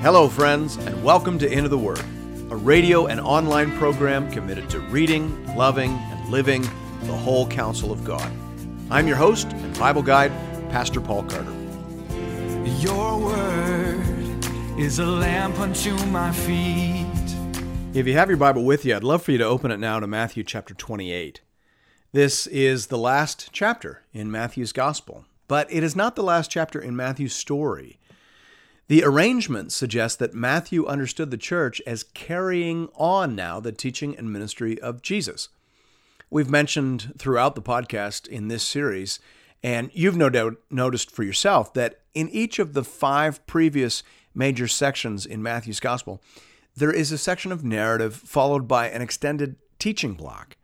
Hello, friends, and welcome to Into the Word, a radio and online program committed to reading, loving, and living the whole counsel of God. I'm your host and Bible guide, Pastor Paul Carter. Your word is a lamp unto my feet. If you have your Bible with you, I'd love for you to open it now to Matthew chapter 28. This is the last chapter in Matthew's Gospel, but it is not the last chapter in Matthew's story. The arrangement suggests that Matthew understood the church as carrying on now the teaching and ministry of Jesus. We've mentioned throughout the podcast in this series, and you've no doubt noticed for yourself, that in each of the five previous major sections in Matthew's Gospel, there is a section of narrative followed by an extended teaching block.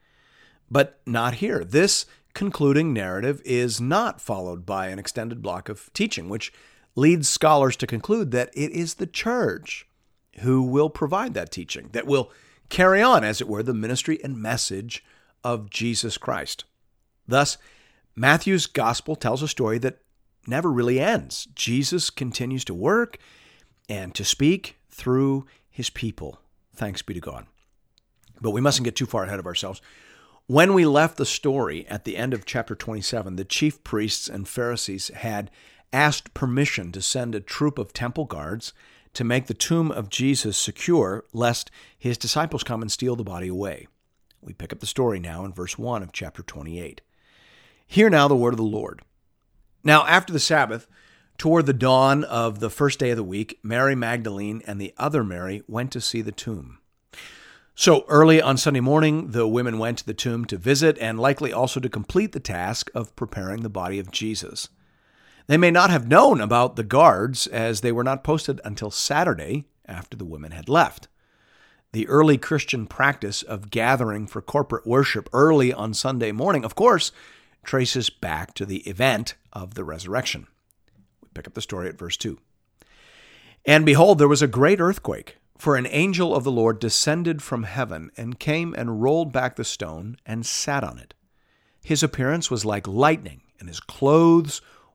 But not here. This concluding narrative is not followed by an extended block of teaching, which leads scholars to conclude that it is the church who will provide that teaching, that will carry on, as it were, the ministry and message of Jesus Christ. Thus, Matthew's gospel tells a story that never really ends. Jesus continues to work and to speak through his people. Thanks be to God. But we mustn't get too far ahead of ourselves. When we left the story at the end of chapter 27, the chief priests and Pharisees had asked permission to send a troop of temple guards to make the tomb of Jesus secure, lest his disciples come and steal the body away. We pick up the story now in verse 1 of chapter 28. Hear now the word of the Lord. Now, after the Sabbath, toward the dawn of the first day of the week, Mary Magdalene and the other Mary went to see the tomb. So early on Sunday morning, the women went to the tomb to visit and likely also to complete the task of preparing the body of Jesus. They may not have known about the guards as they were not posted until Saturday after the women had left. The early Christian practice of gathering for corporate worship early on Sunday morning, of course, traces back to the event of the resurrection. We pick up the story at verse 2. And behold, there was a great earthquake, for an angel of the Lord descended from heaven and came and rolled back the stone and sat on it. His appearance was like lightning, and his clothes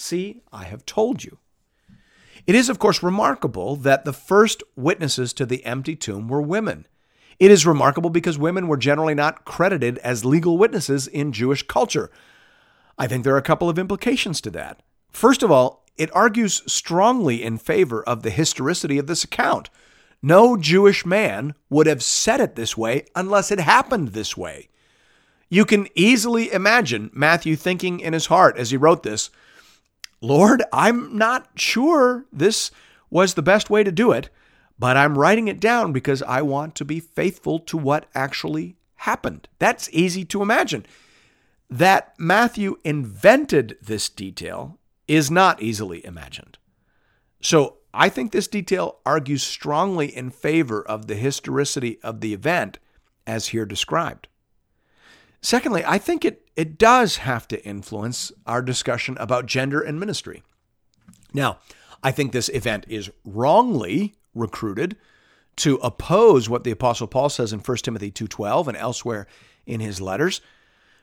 See, I have told you. It is, of course, remarkable that the first witnesses to the empty tomb were women. It is remarkable because women were generally not credited as legal witnesses in Jewish culture. I think there are a couple of implications to that. First of all, it argues strongly in favor of the historicity of this account. No Jewish man would have said it this way unless it happened this way. You can easily imagine Matthew thinking in his heart as he wrote this Lord, I'm not sure this was the best way to do it, but I'm writing it down because I want to be faithful to what actually happened. That's easy to imagine. That Matthew invented this detail is not easily imagined. So I think this detail argues strongly in favor of the historicity of the event as here described. Secondly, I think it, it does have to influence our discussion about gender and ministry. Now, I think this event is wrongly recruited to oppose what the apostle Paul says in 1 Timothy 2:12 and elsewhere in his letters.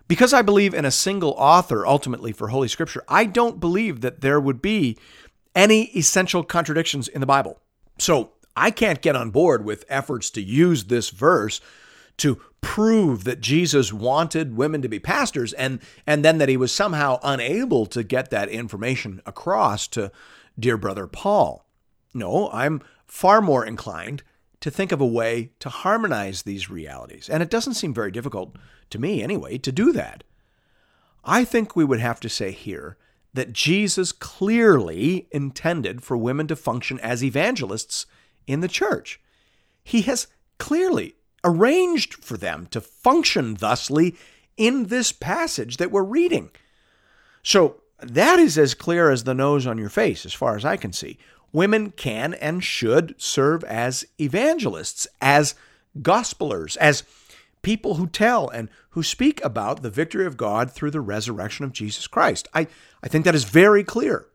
Because I believe in a single author ultimately for holy scripture, I don't believe that there would be any essential contradictions in the Bible. So, I can't get on board with efforts to use this verse to prove that Jesus wanted women to be pastors and and then that he was somehow unable to get that information across to dear brother Paul. No, I'm far more inclined to think of a way to harmonize these realities. And it doesn't seem very difficult to me anyway to do that. I think we would have to say here that Jesus clearly intended for women to function as evangelists in the church. He has clearly arranged for them to function thusly in this passage that we're reading. So that is as clear as the nose on your face, as far as I can see. women can and should serve as evangelists, as gospelers, as people who tell and who speak about the victory of God through the resurrection of Jesus Christ. I, I think that is very clear.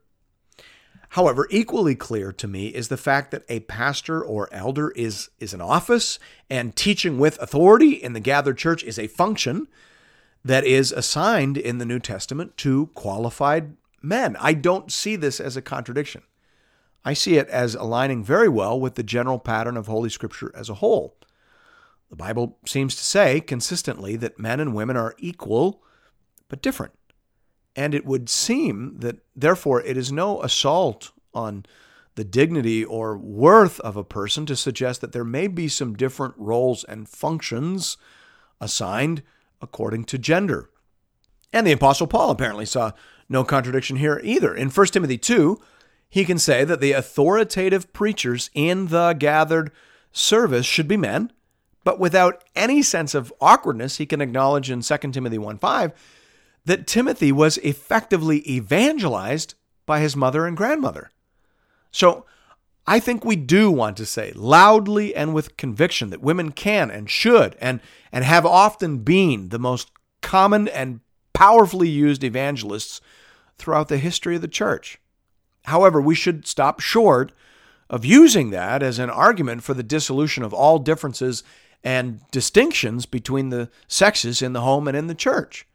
However, equally clear to me is the fact that a pastor or elder is, is an office and teaching with authority in the gathered church is a function that is assigned in the New Testament to qualified men. I don't see this as a contradiction. I see it as aligning very well with the general pattern of Holy Scripture as a whole. The Bible seems to say consistently that men and women are equal but different. And it would seem that, therefore, it is no assault on the dignity or worth of a person to suggest that there may be some different roles and functions assigned according to gender. And the Apostle Paul apparently saw no contradiction here either. In 1 Timothy 2, he can say that the authoritative preachers in the gathered service should be men, but without any sense of awkwardness, he can acknowledge in 2 Timothy 1 5 that Timothy was effectively evangelized by his mother and grandmother. So I think we do want to say loudly and with conviction that women can and should and, and have often been the most common and powerfully used evangelists throughout the history of the church. However, we should stop short of using that as an argument for the dissolution of all differences and distinctions between the sexes in the home and in the church.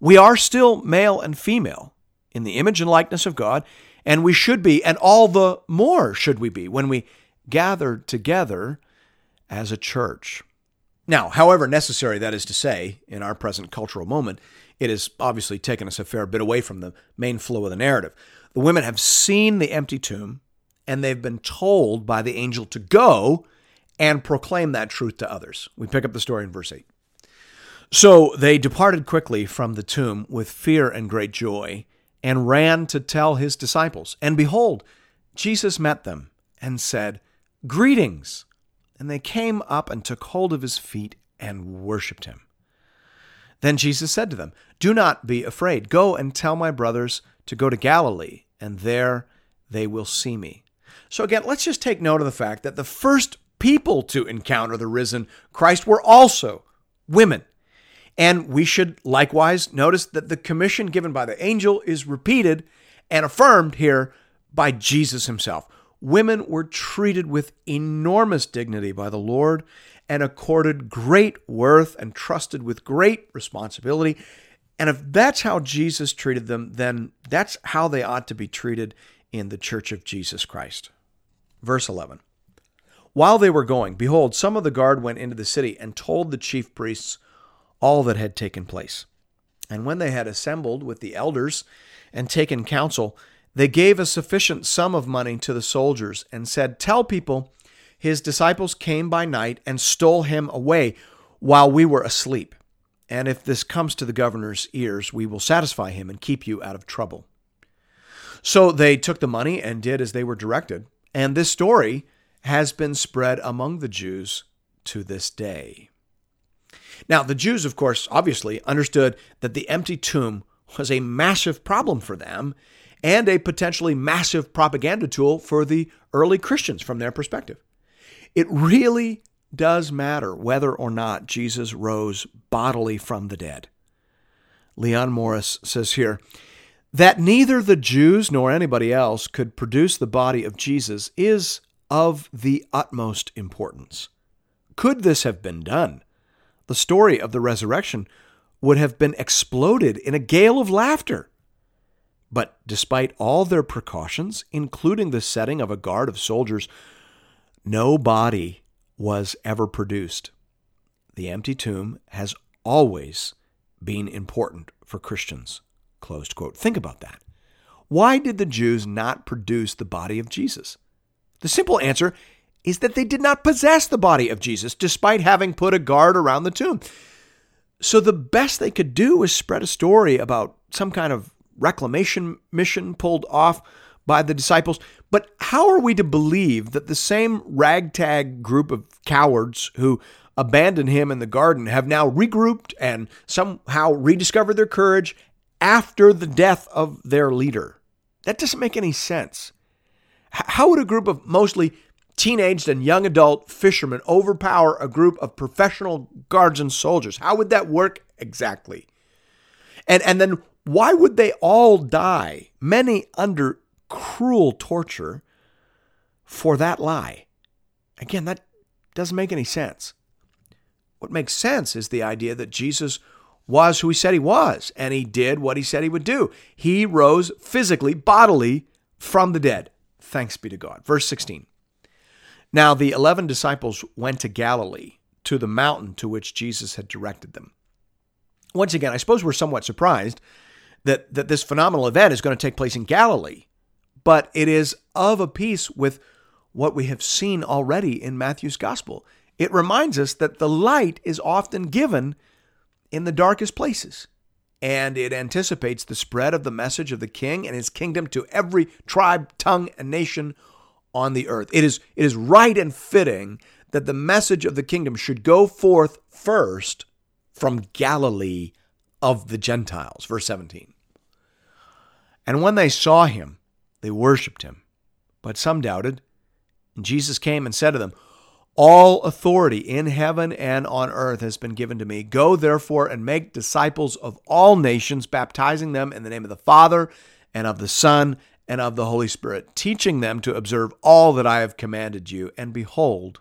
We are still male and female in the image and likeness of God, and we should be, and all the more should we be when we gather together as a church. Now, however necessary that is to say, in our present cultural moment, it has obviously taken us a fair bit away from the main flow of the narrative. The women have seen the empty tomb, and they've been told by the angel to go and proclaim that truth to others. We pick up the story in verse 8. So they departed quickly from the tomb with fear and great joy, and ran to tell his disciples. And behold, Jesus met them and said, Greetings! And they came up and took hold of his feet and worshipped him. Then Jesus said to them, Do not be afraid. Go and tell my brothers to go to Galilee, and there they will see me. So, again, let's just take note of the fact that the first people to encounter the risen Christ were also women. And we should likewise notice that the commission given by the angel is repeated and affirmed here by Jesus himself. Women were treated with enormous dignity by the Lord and accorded great worth and trusted with great responsibility. And if that's how Jesus treated them, then that's how they ought to be treated in the church of Jesus Christ. Verse 11 While they were going, behold, some of the guard went into the city and told the chief priests all that had taken place. And when they had assembled with the elders and taken counsel, they gave a sufficient sum of money to the soldiers and said, Tell people, his disciples came by night and stole him away while we were asleep. And if this comes to the governor's ears, we will satisfy him and keep you out of trouble. So they took the money and did as they were directed. And this story has been spread among the Jews to this day. Now, the Jews, of course, obviously understood that the empty tomb was a massive problem for them and a potentially massive propaganda tool for the early Christians from their perspective. It really does matter whether or not Jesus rose bodily from the dead. Leon Morris says here that neither the Jews nor anybody else could produce the body of Jesus is of the utmost importance. Could this have been done? The story of the resurrection would have been exploded in a gale of laughter. But despite all their precautions, including the setting of a guard of soldiers, no body was ever produced. The empty tomb has always been important for Christians. Closed quote. Think about that. Why did the Jews not produce the body of Jesus? The simple answer is that they did not possess the body of Jesus, despite having put a guard around the tomb. So the best they could do was spread a story about some kind of reclamation mission pulled off by the disciples. But how are we to believe that the same ragtag group of cowards who abandoned him in the garden have now regrouped and somehow rediscovered their courage after the death of their leader? That doesn't make any sense. How would a group of mostly teenaged and young adult fishermen overpower a group of professional guards and soldiers? How would that work exactly? And and then why would they all die, many under cruel torture, for that lie? Again, that doesn't make any sense. What makes sense is the idea that Jesus was who he said he was, and he did what he said he would do. He rose physically, bodily from the dead. Thanks be to God. Verse 16. Now the 11 disciples went to Galilee, to the mountain to which Jesus had directed them. Once again, I suppose we're somewhat surprised that, that this phenomenal event is going to take place in Galilee, but it is of a piece with what we have seen already in Matthew's gospel. It reminds us that the light is often given in the darkest places, and it anticipates the spread of the message of the king and his kingdom to every tribe, tongue, and nation on the earth. It is, it is right and fitting that the message of the kingdom should go forth first from Galilee of the Gentiles. Verse 17. And when they saw him, they worshiped him, but some doubted. And Jesus came and said to them, All authority in heaven and on earth has been given to me. Go therefore and make disciples of all nations, baptizing them in the name of the Father and of the Son and of the Holy Spirit, teaching them to observe all that I have commanded you. And behold,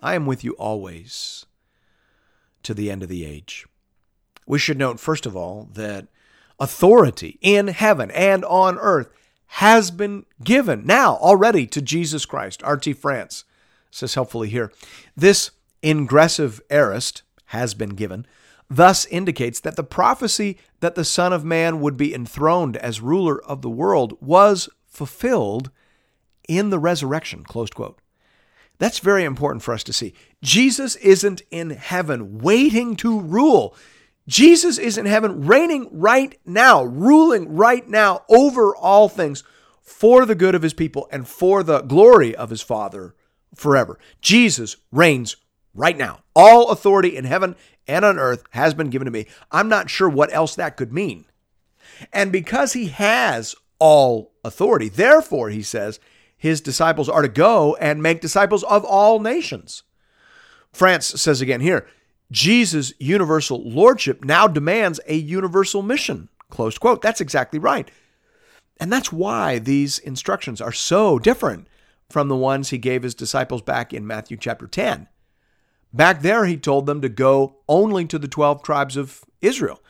I am with you always to the end of the age. We should note, first of all, that authority in heaven and on earth has been given now already to Jesus Christ. R.T. France says helpfully here this ingressive aorist has been given, thus indicates that the prophecy that the Son of Man would be enthroned as ruler of the world was fulfilled in the resurrection. Closed quote. That's very important for us to see. Jesus isn't in heaven waiting to rule. Jesus is in heaven reigning right now, ruling right now over all things for the good of his people and for the glory of his Father forever. Jesus reigns right now. All authority in heaven and on earth has been given to me. I'm not sure what else that could mean. And because he has all authority, therefore, he says, his disciples are to go and make disciples of all nations. France says again here, Jesus' universal lordship now demands a universal mission. Close quote. That's exactly right. And that's why these instructions are so different from the ones he gave his disciples back in Matthew chapter 10. Back there, he told them to go only to the 12 tribes of Israel.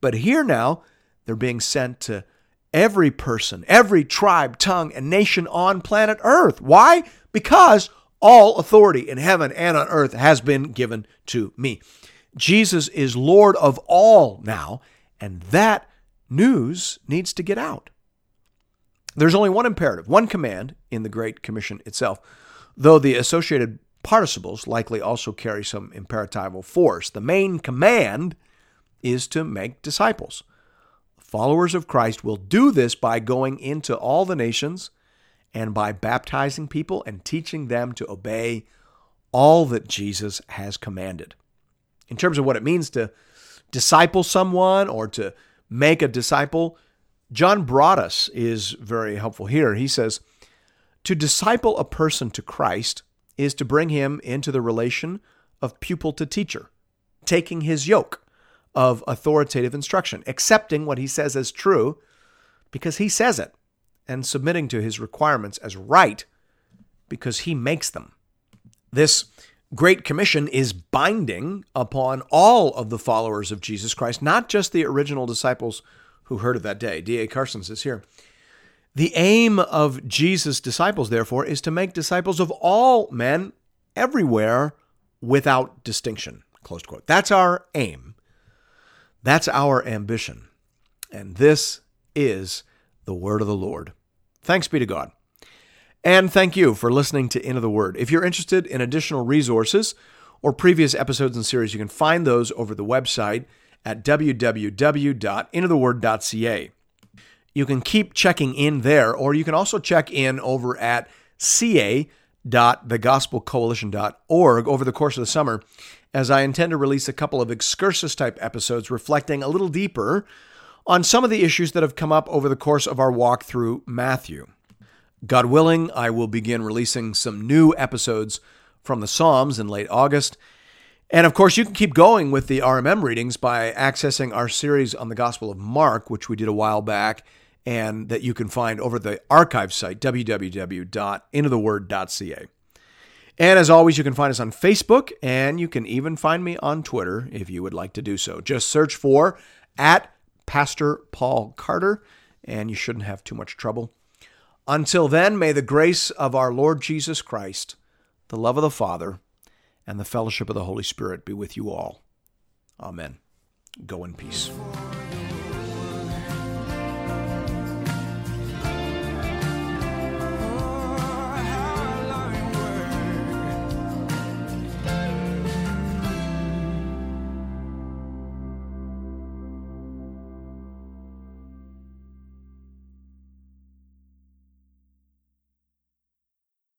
But here now, they're being sent to every person, every tribe, tongue, and nation on planet Earth. Why? Because all authority in heaven and on earth has been given to me. Jesus is Lord of all now, and that news needs to get out. There's only one imperative, one command in the Great Commission itself, though the associated participles likely also carry some imperatival force. The main command is to make disciples. Followers of Christ will do this by going into all the nations and by baptizing people and teaching them to obey all that Jesus has commanded. In terms of what it means to disciple someone or to make a disciple, John Broadus is very helpful here. He says, To disciple a person to Christ is to bring him into the relation of pupil to teacher, taking his yoke of authoritative instruction, accepting what he says as true because he says it and submitting to his requirements as right because he makes them. This Great Commission is binding upon all of the followers of Jesus Christ, not just the original disciples who heard it that day. D.A. Carson says here The aim of Jesus' disciples, therefore, is to make disciples of all men everywhere without distinction. Closed quote. That's our aim. That's our ambition. And this is the word of the Lord. Thanks be to God. And thank you for listening to Into the Word. If you're interested in additional resources or previous episodes and series, you can find those over the website at www.intotheword.ca. You can keep checking in there, or you can also check in over at ca.thegospelcoalition.org over the course of the summer, as I intend to release a couple of excursus type episodes reflecting a little deeper on some of the issues that have come up over the course of our walk through Matthew. God willing, I will begin releasing some new episodes from the Psalms in late August. And of course, you can keep going with the RMM readings by accessing our series on the Gospel of Mark, which we did a while back, and that you can find over the archive site, www.intotheword.ca. And as always, you can find us on Facebook, and you can even find me on Twitter if you would like to do so. Just search for at Pastor Paul Carter, and you shouldn't have too much trouble. Until then, may the grace of our Lord Jesus Christ, the love of the Father, and the fellowship of the Holy Spirit be with you all. Amen. Go in peace.